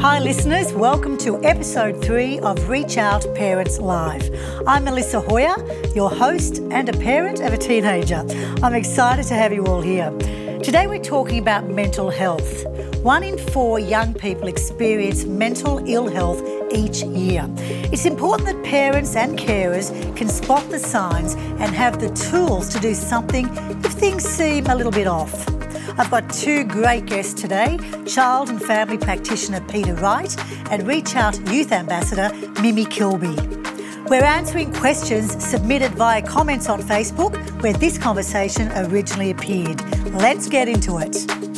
Hi, listeners. Welcome to episode three of Reach Out Parents Live. I'm Melissa Hoyer, your host and a parent of a teenager. I'm excited to have you all here. Today, we're talking about mental health. One in four young people experience mental ill health each year. It's important that parents and carers can spot the signs and have the tools to do something if things seem a little bit off. I've got two great guests today child and family practitioner Peter Wright and Reach Out Youth Ambassador Mimi Kilby. We're answering questions submitted via comments on Facebook where this conversation originally appeared. Let's get into it.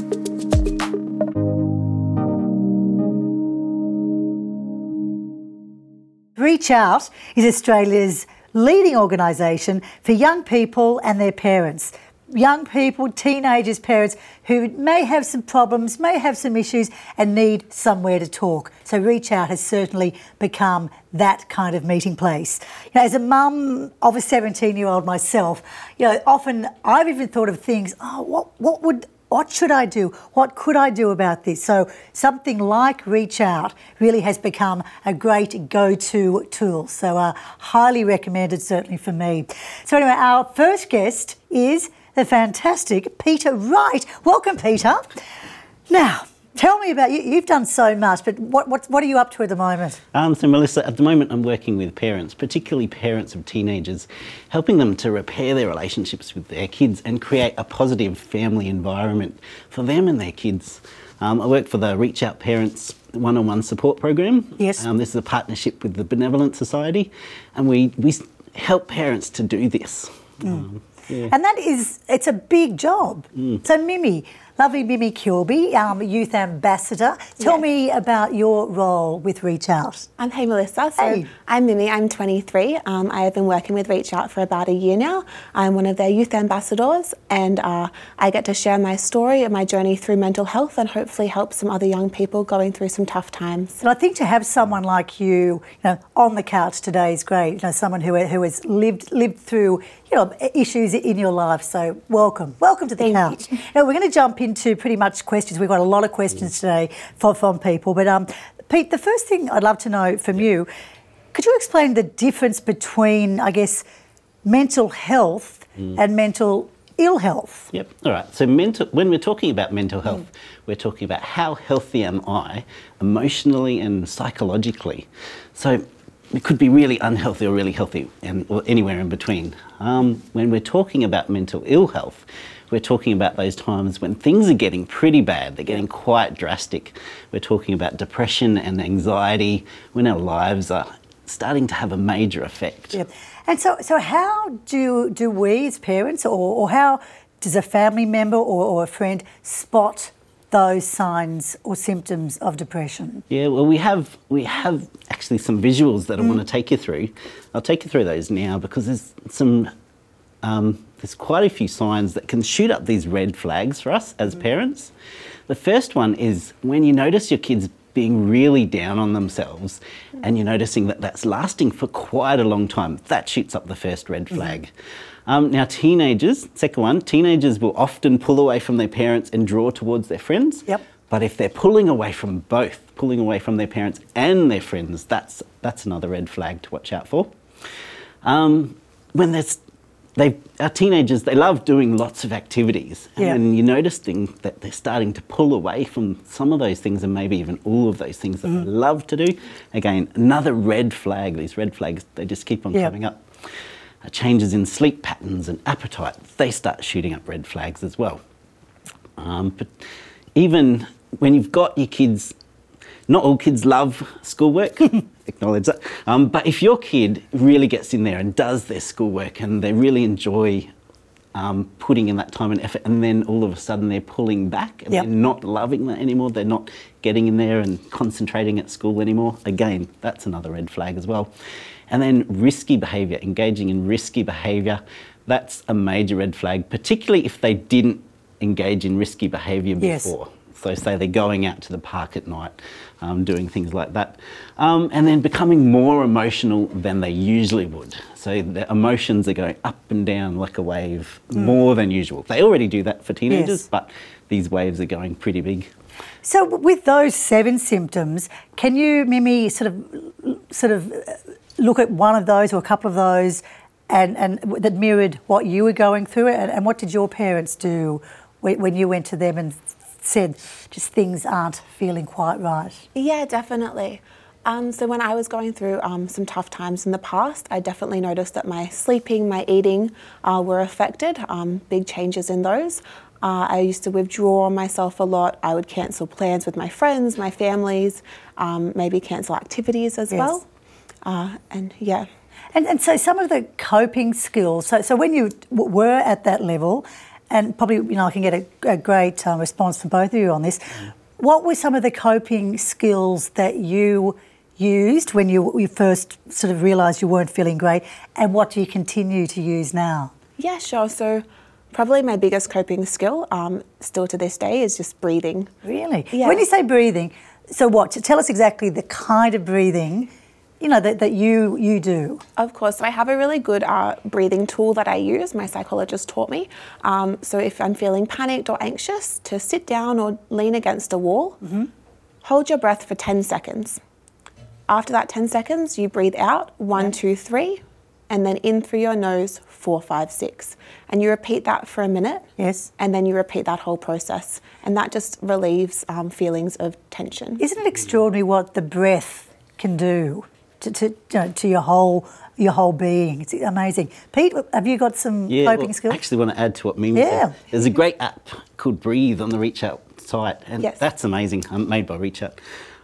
Reach Out is Australia's leading organisation for young people and their parents. Young people, teenagers, parents who may have some problems, may have some issues, and need somewhere to talk. So, Reach Out has certainly become that kind of meeting place. You know, as a mum of a 17 year old myself, you know, often I've even thought of things, oh, what, what would what should I do? What could I do about this? So, something like Reach Out really has become a great go to tool. So, uh, highly recommended, certainly for me. So, anyway, our first guest is the fantastic Peter Wright. Welcome, Peter. Now, Tell me about you. You've done so much, but what, what, what are you up to at the moment? Um, so, Melissa, at the moment, I'm working with parents, particularly parents of teenagers, helping them to repair their relationships with their kids and create a positive family environment for them and their kids. Um, I work for the Reach Out Parents one on one support program. Yes. Um, this is a partnership with the Benevolent Society, and we, we help parents to do this. Mm. Um, yeah. And that is, it's a big job. Mm. So, Mimi, lovely Mimi Kilby, um, Youth Ambassador. Tell yes. me about your role with Reach Out. I'm Hey Melissa. So hey. I'm Mimi, I'm 23. Um, I have been working with Reach Out for about a year now. I'm one of their Youth Ambassadors and uh, I get to share my story and my journey through mental health and hopefully help some other young people going through some tough times. And I think to have someone like you, you know, on the couch today is great. You know, someone who, who has lived, lived through you know, issues in your life. So welcome, welcome to the Thank couch. Now we're going to jump into pretty much questions. We've got a lot of questions today from, from people. But um, Pete, the first thing I'd love to know from you, could you explain the difference between, I guess, mental health mm. and mental ill health. Yep. All right. So mental, when we're talking about mental health, mm. we're talking about how healthy am I emotionally and psychologically. So it could be really unhealthy or really healthy, and or anywhere in between. Um, when we're talking about mental ill health, we're talking about those times when things are getting pretty bad, they're getting quite drastic. We're talking about depression and anxiety when our lives are starting to have a major effect. Yep. And so, so how do, do we as parents, or, or how does a family member or, or a friend spot those signs or symptoms of depression? Yeah, well, we have we have actually some visuals that I want to take you through. I'll take you through those now because there's some um, there's quite a few signs that can shoot up these red flags for us as mm. parents. The first one is when you notice your kids being really down on themselves mm. and you're noticing that that's lasting for quite a long time. That shoots up the first red flag. Mm. Um, now, teenagers, second one, teenagers will often pull away from their parents and draw towards their friends. Yep. But if they're pulling away from both, pulling away from their parents and their friends, that's, that's another red flag to watch out for. Um, when there's they our teenagers they love doing lots of activities and yeah. you notice things that they're starting to pull away from some of those things and maybe even all of those things that mm. they love to do again another red flag these red flags they just keep on yeah. coming up uh, changes in sleep patterns and appetite, they start shooting up red flags as well. Um, but even when you've got your kids, not all kids love schoolwork, acknowledge that. Um, but if your kid really gets in there and does their schoolwork and they really enjoy um, putting in that time and effort, and then all of a sudden they're pulling back and yep. they're not loving that anymore. They're not getting in there and concentrating at school anymore. Again, that's another red flag as well. And then risky behaviour, engaging in risky behaviour, that's a major red flag, particularly if they didn't engage in risky behaviour yes. So, say they're going out to the park at night, um, doing things like that, um, and then becoming more emotional than they usually would. So, the emotions are going up and down like a wave more than usual. They already do that for teenagers, Yes. but these waves are going pretty big. So, with those seven symptoms, can you, Mimi, sort of, sort of uh, look at one of those or a couple of those, and, and that mirrored what you were going through, and, and what did your parents do when, when you went to them and said, just things aren't feeling quite right? Yeah, definitely. Um, so when I was going through um, some tough times in the past, I definitely noticed that my sleeping, my eating uh, were affected. Um, big changes in those. Uh, I used to withdraw myself a lot. I would cancel plans with my friends, my families, um, maybe cancel activities as Yes. well. Uh, and yeah, And, and so some of the coping skills. So, so when you w- were at that level, and probably you know I can get a, a great um, response from both of you on this. What were some of the coping skills that you used when you, you first sort of realised you weren't feeling great, and what do you continue to use now? yeah, sure. So probably my biggest coping skill, um, still to this day, is just breathing. Really? Yeah. When you say breathing, so what? Tell us exactly the kind of breathing, you know, that, that you you do. Of course, I have a really good uh, breathing tool that I use. My psychologist taught me. Um, so if I'm feeling panicked or anxious, to sit down or lean against a wall, hold your breath for 10 seconds. After that 10 seconds, you breathe out one, two, three, and then in through your nose four, five, six. And you repeat that for a minute. Yes. And then you repeat that whole process. And that just relieves um, feelings of tension. Isn't it extraordinary what the breath can do to, to, you know, to your whole your whole being? It's amazing. Pete, have you got some Yeah, coping well, skills? I actually want to add to what Mimi Yeah. said. There's a great app called Breathe on the Reach Out site, and Yes. that's amazing. I'm made by Reach Out.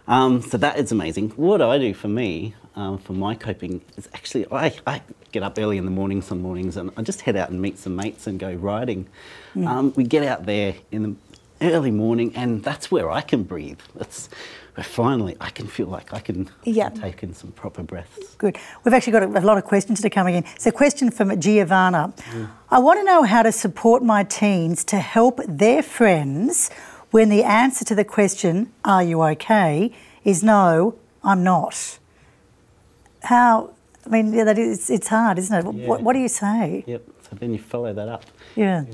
Um, so that is amazing. What I do for me, um, for my coping, is actually I, I get up early in the morning some mornings and I just head out and meet some mates and go riding. Hmm. Um, we get out there in the early morning, and that's where I can breathe. That's where finally I can feel like I can Yeah. take in some proper breaths. Good. We've actually got a, lot of questions that are coming in. A question from Giovanna. I want to know how to support my teens to help their friends when the answer to the question, Are you okay? is no, I'm not. How, I mean, yeah, that is, it's hard, isn't it? Yeah. What, what do you say? Yep. So then you follow that up. Yeah.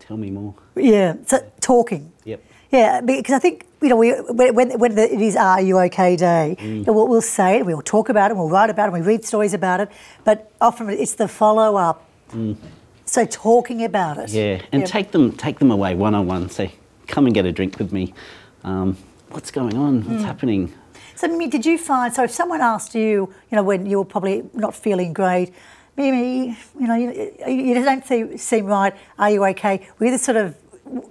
Tell me more. Yeah. So talking. Yep. Yeah, because I think you know we when when, when the, it is Are You Okay Day, Mm. we'll, we'll say it, we'll talk about it, we'll write about it, we read stories about it, but often it's the follow up. So talking about it. Mm. Yeah, and take them take them away one on one. Say, come and get a drink with me. Um, what's going on? What's happening? So, Mimi, did you find so if someone asked you, you know, when you were probably not feeling great, Mimi, you know, you, you don't see, seem right. Are you okay? Were you the sort of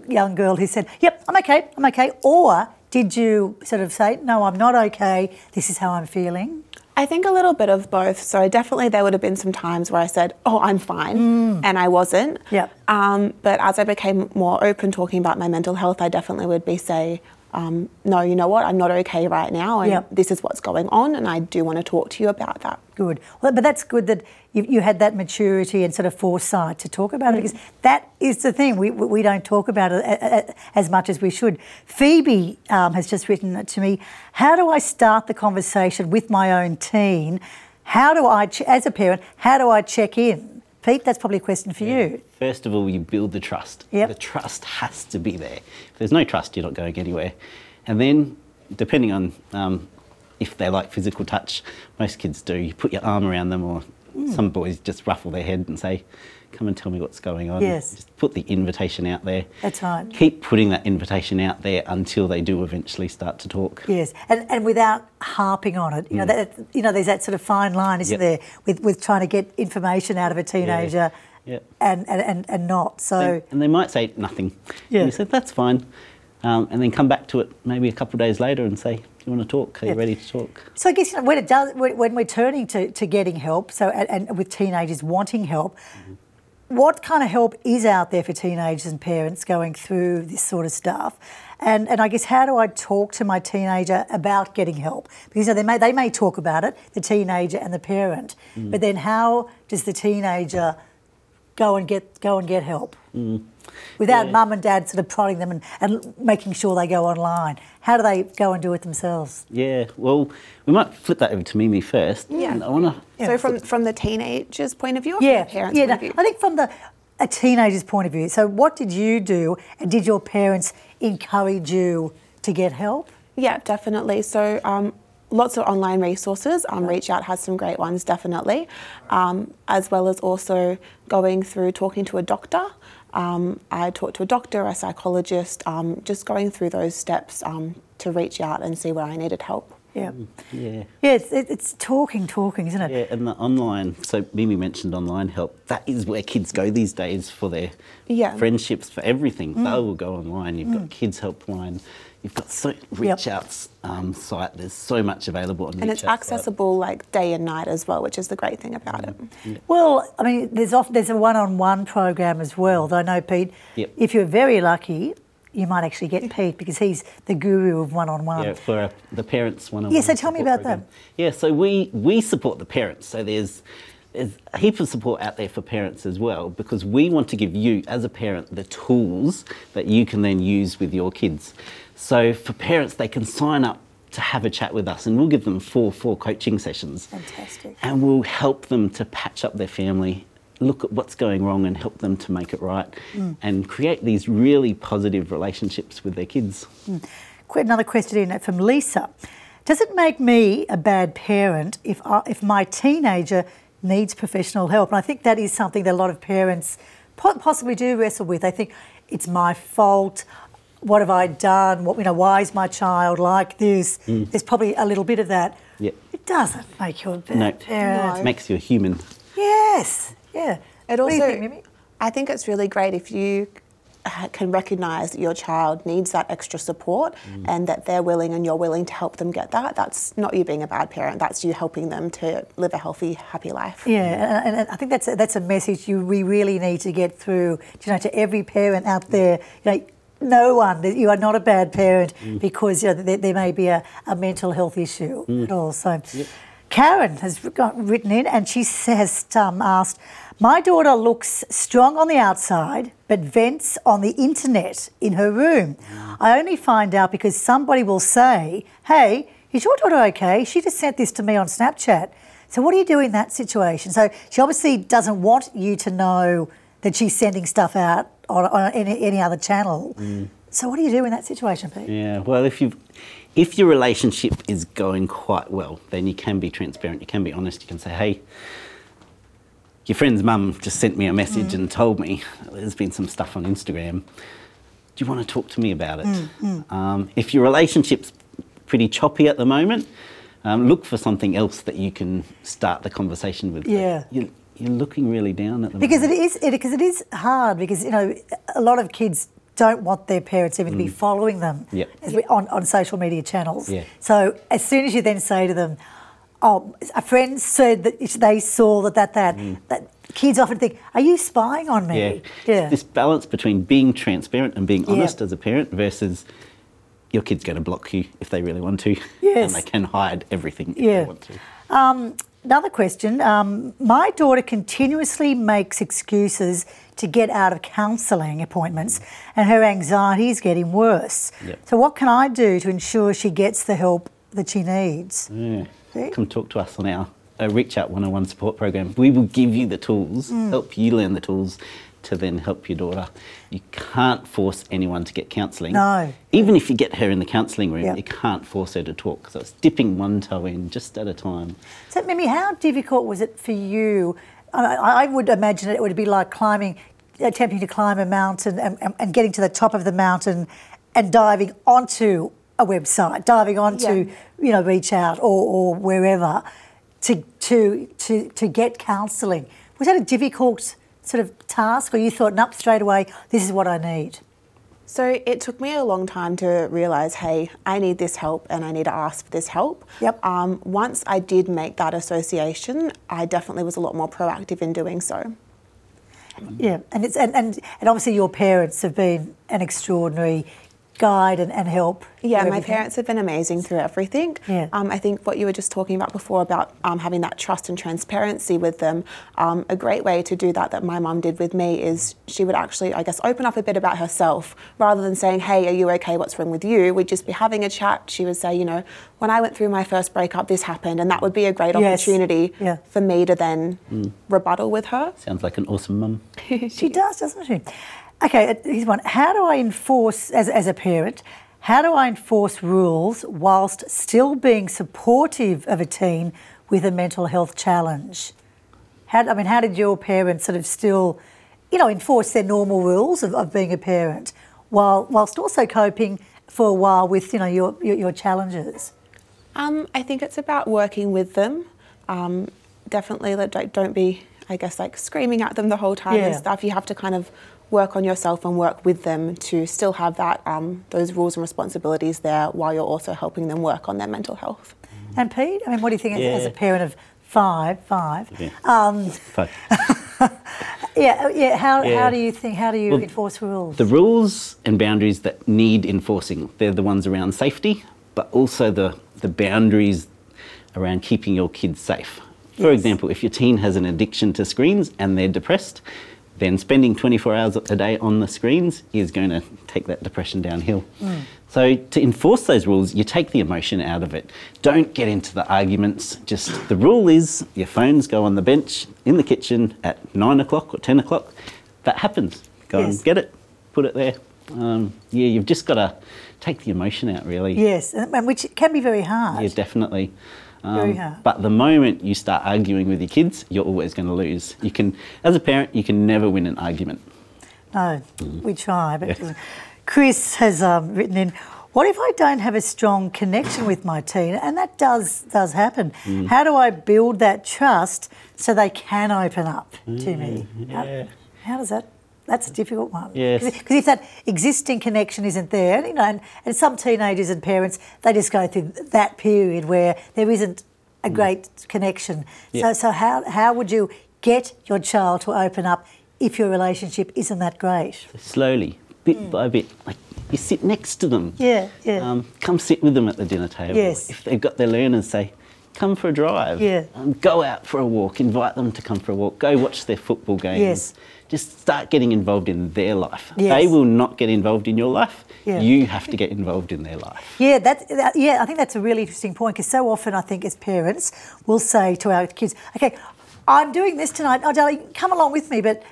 young girl who said, "Yep, I'm okay, I'm okay," or did you sort of say, "No, I'm not okay. This is how I'm feeling"? I think a little bit of both. So definitely there would have been some times where I said, "Oh, I'm fine," and I wasn't. Yep. Um, but as I became more open talking about my mental health, I definitely would be say, um, "No, you know what? I'm not okay right now, and Yep. this is what's going on, and I do want to talk to you about that." Good. Well, but that's good that you, you had that maturity and sort of foresight to talk about it because that is the thing. We, we don't talk about it as much as we should. Phoebe um, has just written to me How do I start the conversation with my own teen? How do I, as a parent, how do I check in? Pete, that's probably a question for you. First of all, you build the trust. Yep. The trust has to be there. If there's no trust, you're not going anywhere. And then, depending on um, if they like physical touch, most kids do. You put your arm around them, or Hmm. some boys just ruffle their head and say, "Come and tell me what's going on." Yes. Just put the invitation out there. That's right. Keep putting that invitation out there until they do eventually start to talk. Yes, and, and without harping on it, you know that you know there's that sort of fine line, isn't Mm. Yep. there, with with trying to get information out of a teenager, Yep. and, and, and and not. So They- and they might say nothing. Yeah. And you said, that's fine. Um, and then come back to it maybe a couple of days later and say, do you want to talk? Are Yeah. you ready to talk? So I guess you know, when it does, when we're turning to, to getting help, so and, and with teenagers wanting help, what kind of help is out there for teenagers and parents going through this sort of stuff? And and I guess how do I talk to my teenager about getting help? Because you know, they may they may talk about it, the teenager and the parent, mm. but then how does the teenager go and get go and get help? Mm. Without Yeah. mum and dad sort of prodding them and, and making sure they go online? How do they go and do it themselves? Yeah, well, we might flip that over to Mimi first. Yeah. And I want to. So from from the teenager's point of view, or from Yeah, the parents' yeah. point no, of view? I think from the a teenager's point of view. So, what did you do, and did your parents encourage you to get help? Yeah, definitely. So um, lots of online resources. Um, Reach Out has some great ones, definitely, um, as well as also going through talking to a doctor. Um, I talked to a doctor, a psychologist, um, just going through those steps um, to reach out and see where I needed help. Yeah, Yeah. yeah. It's, it's talking, talking, isn't it? Yeah, and the online, so Mimi mentioned online help. That is where kids go these days for their Yeah. friendships, for everything. Mm. They will go online. You've got Kids Helpline. You've got so Reach Out's um, site. There's so much available on And Reach it's Out's site. accessible like day and night as well, which is the great thing about it. Well, I mean, there's often there's a one-on-one program as well. Though I know Pete, Yep. if you're very lucky, you might actually get Pete because he's the guru of one-on-one. Yeah, for uh, the parents one-on-one. Yeah, so tell me about that. Yeah, so we we support the parents. So there's there's a heap of support out there for parents as well because we want to give you as a parent the tools that you can then use with your kids. So for parents, they can sign up to have a chat with us, and we'll give them four four coaching sessions. Fantastic. And we'll help them to patch up their family, look at what's going wrong, and help them to make it right, Mm. and create these really positive relationships with their kids. Qu- Another question in from Lisa. Does it make me a bad parent if, I, if my teenager needs professional help? And I think that is something that a lot of parents possibly do wrestle with. They think it's my fault. What have I done? What, you know, why is my child like this? There's probably a little bit of that. Yep. It doesn't make you a bad No, parent. No. it makes you a human. Yes. Yeah. It What do you also, think, Mimi? I think it's really great if you uh, can recognise that your child needs that extra support Mm. and that they're willing and you're willing to help them get that. That's not you being a bad parent. That's you helping them to live a healthy, happy life. Yeah, and, and I think that's a, that's a message you we really need to get through. You know, to every parent out there. You know, no one you are not a bad parent mm. because you know there, there may be a, a mental health issue at mm. all. So, Karen has got written in, and she has um, asked, "My daughter looks strong on the outside, but vents on the internet in her room. Mm. I only find out because somebody will say, "Hey, is your daughter okay? She just sent this to me on Snapchat." So what do you do in that situation? So she obviously doesn't want you to know that she's sending stuff out on, on any, any other channel. Mm. So what do you do in that situation, Pete? Yeah, well, if you if your relationship is going quite well, then you can be transparent. You can be honest. You can say, "Hey, your friend's mum just sent me a message mm. and told me there's been some stuff on Instagram. Do you want to talk to me about it?" Mm, um, if your relationship's pretty choppy at the moment, um, look for something else that you can start the conversation with. Yeah. you, you're looking really down at the Because moment. is it, because it is hard because you know a lot of kids don't want their parents even to be following them Yep. as we- on, on social media channels. Yeah. So as soon as you then say to them, "Oh, a friend said that they saw that that that," that kids often think, "Are you spying on me?" Yeah. This balance between being transparent and being Yeah. honest as a parent versus your kid's going to block you if they really want to. Yes. And they can hide everything if Yeah. they want to. Um, another question. Um, my daughter continuously makes excuses to get out of counselling appointments, and her anxiety is getting worse. Yep. So, what can I do to ensure she gets the help that she needs? Yeah. See? Come talk to us on our uh, Reach Out 101 support program. We will give you the tools, Mm. help you learn the tools to then help your daughter. You can't force anyone to get counselling. No. Even if you get her in the counselling room, Yep. you can't force her to talk. So it's dipping one toe in just at a time. So, Mimi, how difficult was it for you? I, I would imagine it would be like climbing, attempting to climb a mountain and, and, and getting to the top of the mountain and diving onto a website, diving onto, Yeah. you know, Reach Out or, or wherever to, to, to, to get counselling. Was that a difficult sort of task or you thought, nope, straight away, this is what I need? So it took me a long time to realise, hey, I need this help and I need to ask for this help. Yep. Um, once I did make that association, I definitely was a lot more proactive in doing so. Yeah, and it's and, and, and obviously your parents have been an extraordinary guide and, and help. Yeah, my parents have been amazing through everything. Yeah. Um, I think what you were just talking about before about um, having that trust and transparency with them, um, a great way to do that that my mum did with me is she would actually, I guess, open up a bit about herself rather than saying, hey, are you okay? What's wrong with you? We'd just be having a chat. She would say, you know, when I went through my first breakup, this happened. And that would be a great Yes. opportunity Yeah. for me to then rebuttal with her. Sounds like an awesome mum. She does, doesn't she? Okay, uh, here's one. How do I enforce, as, as a parent, how do I enforce rules whilst still being supportive of a teen with a mental health challenge? How, I mean, how did your parents sort of still, you know, enforce their normal rules of, of being a parent while whilst also coping for a while with, you know, your, your, your challenges? Um, I think it's about working with them. Um, definitely, like, don't, don't be, I guess, like screaming at them the whole time and stuff. You have to kind of work on yourself and work with them to still have that um, those rules and responsibilities there while you're also helping them work on their mental health. And Pete, I mean, what do you think as, as a parent of five, five? Yeah. Um, But yeah, uh, yeah. How, how do you think? How do you Well, enforce rules? the rules and boundaries that need enforcing, they're the ones around safety, but also the, the boundaries around keeping your kids safe. For example, if your teen has an addiction to screens and they're depressed, then spending 24 hours a day on the screens is going to take that depression downhill. So, to enforce those rules, you take the emotion out of it. Don't get into the arguments. Just the rule is your phones go on the bench in the kitchen at nine o'clock or 10 o'clock. That happens. Go Yes. and get it, put it there. Um, yeah, you've just got to take the emotion out, really. Yes, and and which can be very hard. Yeah, definitely. Um. But the moment you start arguing with your kids, you're always going to lose. You can, as a parent, you can never win an argument. No, we try, but Yeah. Chris has um, written in. What if I don't have a strong connection with my teen? And that does does happen. Mm. How do I build that trust so they can open up to me? How- yeah. How, does that? That's a difficult one. Yes. Because if that existing connection isn't there, you know, and, and some teenagers and parents they just go through that period where there isn't a great connection. Yeah. So so how how would you get your child to open up if your relationship isn't that great? Slowly, bit by bit, like you sit next to them. Yeah, yeah. Um, come sit with them at the dinner table. Yes. If they've got their learners, say, come for a drive. Yeah. Um, go out for a walk. Invite them to come for a walk. Go watch their football games. Yes. Just start getting involved in their life. Yes. They will not get involved in your life. Yeah. You have to get involved in their life. Yeah, that, that yeah, I think that's a really interesting point because so often I think as parents we'll say to our kids, "Okay, I'm doing this tonight. Oh, darling, come along with me," but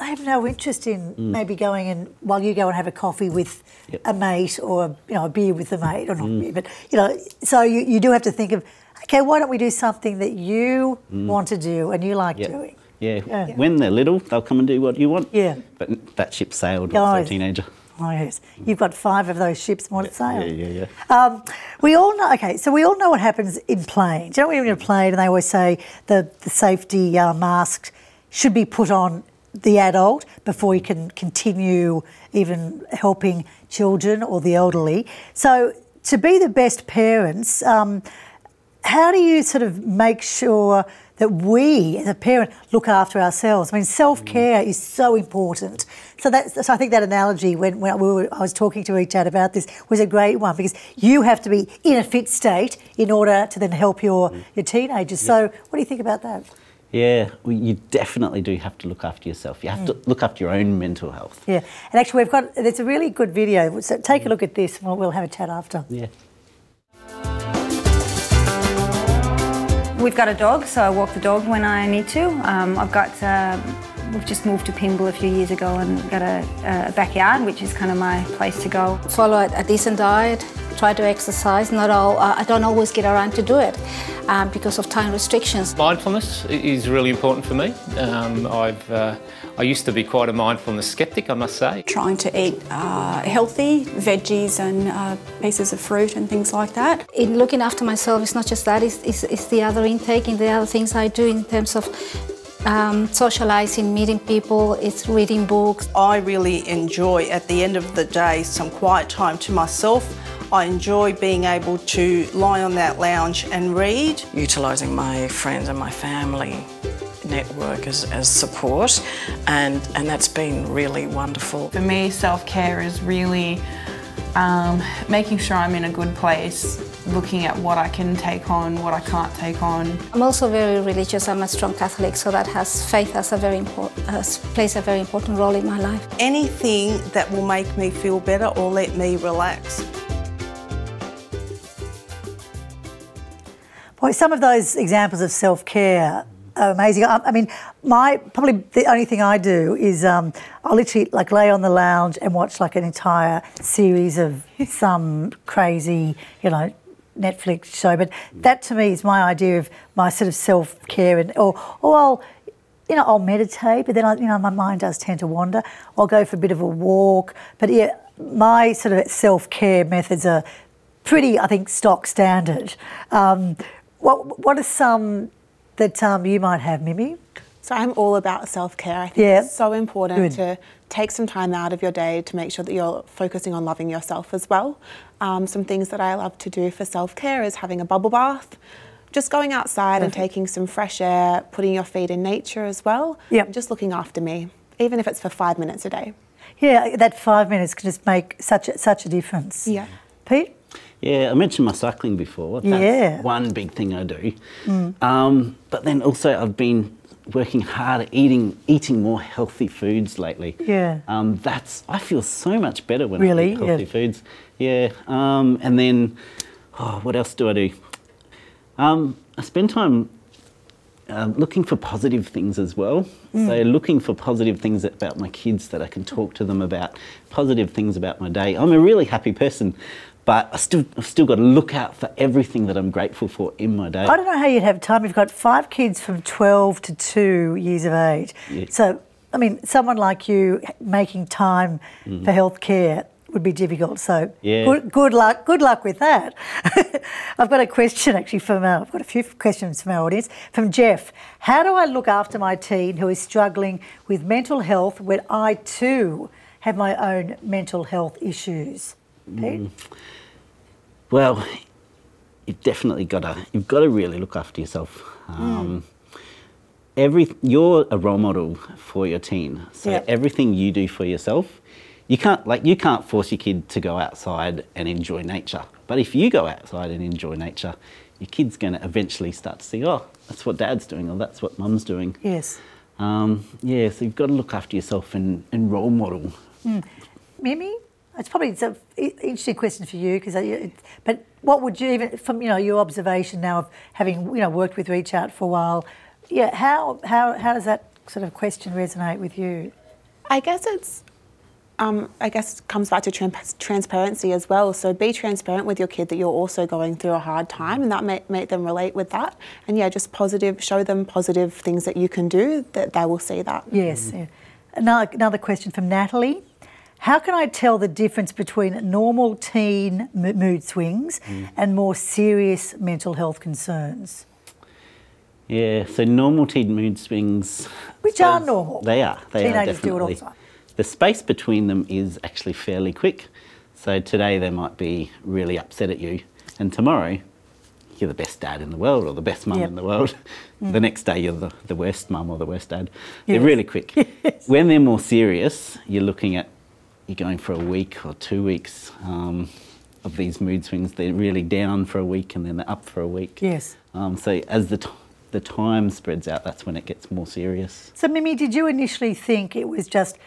they have no interest in mm. maybe going and while you go and have a coffee with Yep. a mate or you know a beer with a mate or not mm. beer, but you know, so you, you do have to think of, okay, why don't we do something that you mm. want to do and you like Yeah. doing? Yeah. Yeah. When they're little, they'll come and do what you want. Yeah. But that ship sailed once they're a teenager. Oh yes, you've got five of those ships more to sail. Yeah, yeah, yeah. Um, we all know. Okay, so we all know what happens in planes. You know, when you're in a plane, and they always say the the safety uh, mask should be put on the adult before you can continue even helping children or the elderly. So to be the best parents. Um, how do you sort of make sure that we as a parent look after ourselves? I mean, self care is so important. So that's so I think that analogy when, when we were, I was talking to each other about this was a great one because you have to be in a fit state in order to then help your, your teenagers. So what do you think about that? Yeah, well, you definitely do have to look after yourself. You have to mm. look after your own mental health. Yeah, and actually we've got there's a really good video. So take a mm. look at this, and we'll, we'll have a chat after. Yeah. We've got a dog, so I walk the dog when I need to. Um, I've got, uh, we've just moved to Pymble a few years ago and got a, a backyard, which is kind of my place to go. follow a decent diet, try to exercise. Not all, uh, I don't always get around to do it um, because of time restrictions. Mindfulness is really important for me. Um, I've, uh, I used to be quite a mindfulness skeptic, I must say. trying to eat uh, healthy veggies and uh, pieces of fruit and things like that. In looking after myself, it's not just that, it's, it's, it's the other intake and the other things I do in terms of um, socializing, meeting people, it's reading books. I really enjoy, at the end of the day, some quiet time to myself. I enjoy being able to lie on that lounge and read. utilising my friends and my family network as, as support and, and that's been really wonderful. For me, self care is really um, making sure I'm in a good place, looking at what I can take on, what I can't take on. I'm also very religious. I'm a strong Catholic, so that has faith as a very important uh, plays a very important role in my life. Anything that will make me feel better or let me relax. Boy, some of those examples of self care are amazing. I, I, mean, my probably the only thing I do is um, I literally like lay on the lounge and watch like an entire series of some crazy, you know, Netflix show. But that to me is my idea of my sort of self care, and or or I'll. You know, I'll meditate, but then I, you know my mind does tend to wander. I'll go for a bit of a walk, but yeah, my sort of self care methods are pretty, I think, stock standard. Um, what What are some that um, you might have, Mimi? So I'm all about self care. I think yeah. it's so important Good. to take some time out of your day to make sure that you're focusing on loving yourself as well. Um, some things that I love to do for self care is having a bubble bath. Just going outside Perfect. and taking some fresh air, putting your feet in nature as well. Yep. Just looking after me, even if it's for five minutes a day. Yeah, that five minutes can just make such a, such a difference. Yeah. Pete? Yeah, I mentioned my cycling before. That's yeah. one big thing I do. Mm. Um, but then also I've been working hard at eating eating more healthy foods lately. Yeah. Um, that's I feel so much better when really? I eat healthy yeah. foods. Yeah. Um, and then, oh, what else do I do? Um, I spend time uh, looking for positive things as well. Mm. So looking for positive things about my kids that I can talk to them about, positive things about my day. I'm a really happy person but I still, I've still got to look out for everything that I'm grateful for in my day. I don't know how you'd have time. You've got five kids from 12 to 2 years of age. Yeah. So, I mean, someone like you making time mm. for healthcare would be difficult. So, yeah. good, good luck. Good luck with that. I've got a question actually from. Uh, I've got a few questions from our audience. From Jeff, how do I look after my teen who is struggling with mental health when I too have my own mental health issues? Pete? Mm. Well, you've definitely got to you've got to really look after yourself. Um, mm. Every you're a role model for your teen, so yep. everything you do for yourself, you can't like you can't force your kid to go outside and enjoy nature. But if you go outside and enjoy nature, your kid's going to eventually start to see, oh, that's what dad's doing, or that's what mum's doing. Yes. Um, yeah, so you've got to look after yourself and, and role model. Mm. Mimi, it's probably it's an interesting question for you because, but what would you even from you know your observation now of having you know worked with Reach Out for a while, yeah, how how how does that sort of question resonate with you? I guess it's. Um, I guess it comes back to trans- transparency as well. So be transparent with your kid that you're also going through a hard time, and that may make them relate with that. And yeah, just positive, show them positive things that you can do that they will see that. Yes. Yeah. Another, another question from Natalie. How can I tell the difference between normal teen mood swings mm. and more serious mental health concerns? Yeah, so normal teen mood swings. Which are normal. They are. They Teenagers are definitely. do it all the. The space between them is actually fairly quick. So today they might be really upset at you, and tomorrow you're the best dad in the world or the best mum yep. in the world. Mm. The next day you're the, the worst mum or the worst dad. Yes. They're really quick. yes. When they're more serious, you're looking at you're going for a week or two weeks um, of these mood swings. They're really down for a week and then they're up for a week. Yes. Um, so as the, t- the time spreads out, that's when it gets more serious. So, Mimi, did you initially think it was just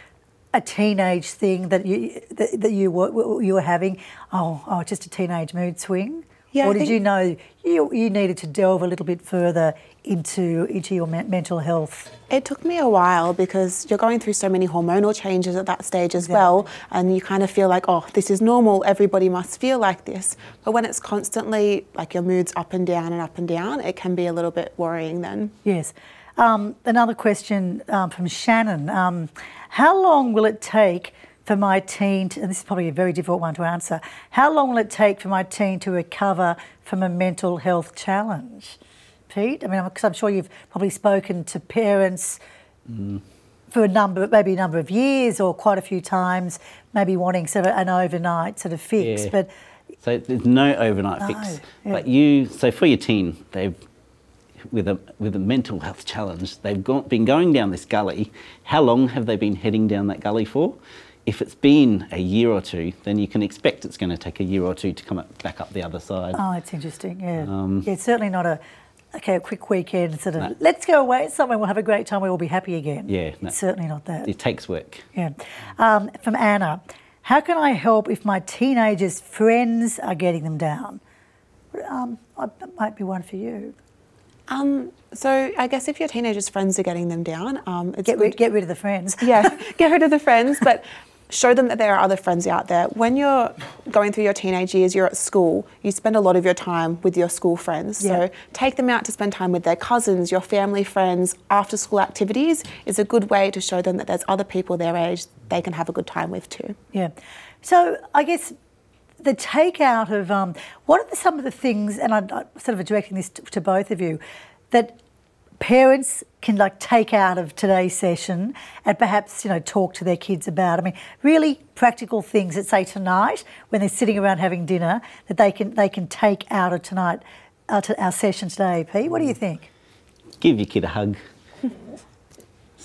a teenage thing that you that, that you were you were having? Oh, oh, just a teenage mood swing. Yeah, or did you know you, you needed to delve a little bit further into into your me- mental health? It took me a while because you're going through so many hormonal changes at that stage as exactly. well, and you kind of feel like, oh, this is normal. Everybody must feel like this. But when it's constantly like your moods up and down and up and down, it can be a little bit worrying then. Yes. Um, another question um, from Shannon: um, How long will it take? For my teen, to, and this is probably a very difficult one to answer, how long will it take for my teen to recover from a mental health challenge? Pete, I mean, because I'm sure you've probably spoken to parents mm. for a number, maybe a number of years or quite a few times, maybe wanting sort of an overnight sort of fix, yeah. but. So there's no overnight no, fix. Yeah. But you, so for your teen, they've with a with a mental health challenge, they've gone, been going down this gully. How long have they been heading down that gully for? If it's been a year or two, then you can expect it's going to take a year or two to come up, back up the other side. Oh, it's interesting. Yeah. Um, yeah, it's certainly not a okay, a quick weekend sort of let's go away somewhere, we'll have a great time, we'll all be happy again. Yeah, no. It's certainly not that. It takes work. Yeah. Um, from Anna, how can I help if my teenagers' friends are getting them down? Um, that might be one for you. Um, so I guess if your teenagers' friends are getting them down, um, it's Get, good. rid, get rid of the friends. yeah, get rid of the friends, but show them that there are other friends out there. When you're going through your teenage years, you're at school, you spend a lot of your time with your school friends. Yeah. So take them out to spend time with their cousins, your family friends. After school activities is a good way to show them that there's other people their age they can have a good time with too. Yeah. So I guess the takeout of um, what are the, some of the things, and I'm sort of directing this to, to both of you, that parents can like take out of today's session and perhaps you know talk to their kids about. I mean, really practical things that say tonight when they're sitting around having dinner that they can they can take out of tonight, uh, to our session today. Pete, what do you think? Give your kid a hug. I'm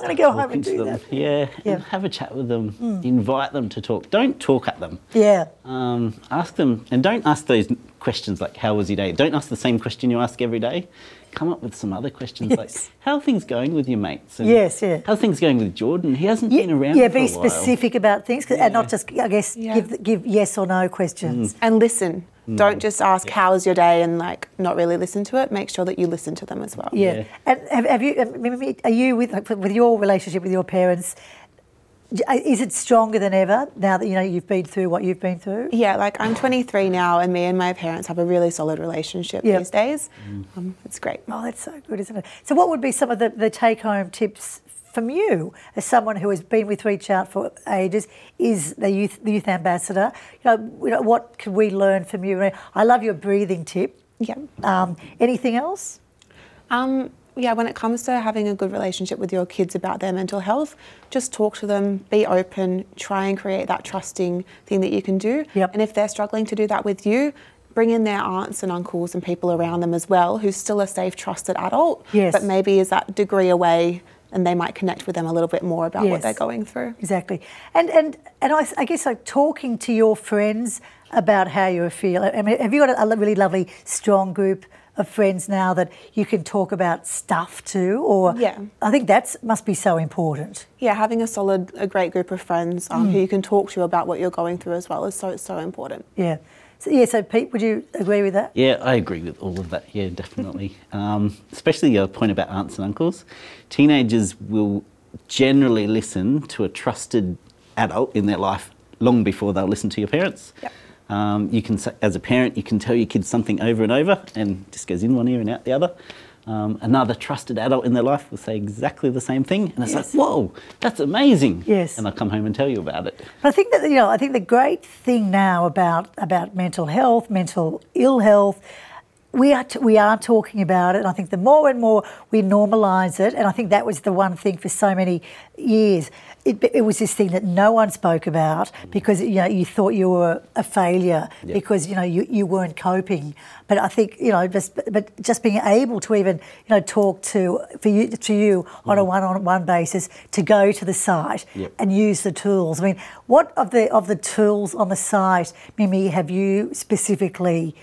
going to go home and do them. that. Yeah, Yeah. have a chat with them. Mm. Invite them to talk. Don't talk at them. Yeah. Um, ask them, and don't ask those questions like "How was your day?" Don't ask the same question you ask every day. Come up with some other questions like "How are things going with your mates?" And Yes, yeah. How are things going with Jordan? He hasn't Yeah, been around. yeah, for be a while. specific about things 'cause- and not just, I guess, Yeah. give give yes or no questions. And listen. Mm. Don't just ask how was your day and like not really listen to it. Make sure that you listen to them as well. Yeah. And have, have you? um, Are you with like, with your relationship with your parents? Uh, Is it stronger than ever now that you know you've been through what you've been through? Yeah, like I'm 23 now, and me and my parents have a really solid relationship Yep. these days. Um, it's great. Oh, that's so good, isn't it? So, what would be some of the, the take home tips from you as someone who has been with Reach Out for ages, is the youth the youth ambassador? You know, you know what can we learn from you? I love your breathing tip. Yeah. Um, anything else? Um, yeah, when it comes to having a good relationship with your kids about their mental health, just talk to them, be open, try and create that trusting thing that you can do. Yep. And if they're struggling to do that with you, bring in their aunts and uncles and people around them as well who's still a safe, trusted adult, Yes. but maybe is that degree away and they might connect with them a little bit more about Yes. what they're going through. Exactly. And and and I, I guess like talking to your friends about how you feel. I mean, have you got a, a really lovely, strong group of friends now that you can talk about stuff to? Or Yeah. I think that's must be so important. Yeah, having a solid, a great group of friends um, Mm. who you can talk to about what you're going through as well is so so important. Yeah. So, yeah. So Pete, would you agree with that? Yeah, I agree with all of that. Yeah, definitely. um, especially your point about aunts and uncles. Teenagers will generally listen to a trusted adult in their life long before they'll listen to your parents. Um, you can, as a parent, you can tell your kids something over and over, and just goes in one ear and out the other. Um, another trusted adult in their life will say exactly the same thing, and it's Yes. like, whoa, that's amazing. Yes. And I'll come home and tell you about it. But I think that you know, I think the great thing now about about mental health, mental ill health, we are t- we are talking about it. And I think the more and more we normalise it, and I think that was the one thing for so many years. It, it was this thing that no one spoke about because you know you thought you were a failure Yeah. because you know you, you weren't coping. But I think you know just but just being able to even you know talk to for you to you on a one on one basis to go to the site Yep. and use the tools. I mean, what of the of the tools on the site, Mimi, have you specifically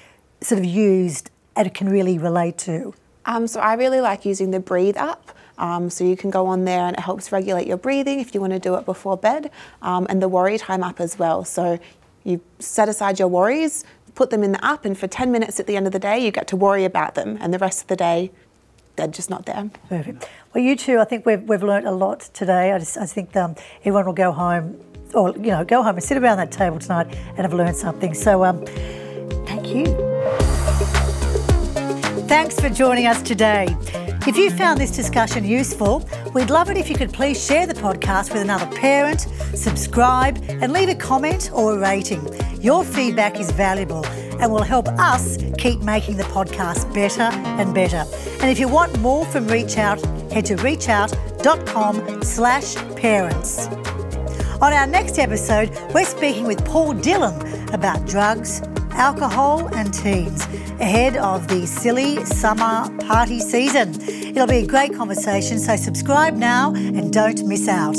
sort of used and it can really relate to? Um, so I really like using the Breathe app. Um, so you can go on there and it helps regulate your breathing if you want to do it before bed, um, and the Worry Time app as well. So you set aside your worries, put them in the app, and for 10 minutes at the end of the day, you get to worry about them, and the rest of the day, they're just not there. Perfect. Well, you two, I think we've, we've learnt a lot today. I just I think um, everyone will go home, or you know, go home and sit around that table tonight and have learned something. So, um, thank you. Thanks for joining us today. If you found this discussion useful, we'd love it if you could please share the podcast with another parent, subscribe, and leave a comment or a rating. Your feedback is valuable and will help us keep making the podcast better and better. And if you want more from Reach Out, head to reachout.com slash parents. On our next episode, we're speaking with Paul Dillon about drugs, alcohol, and teens ahead of the silly summer party season. It'll be a great conversation, so subscribe now and don't miss out.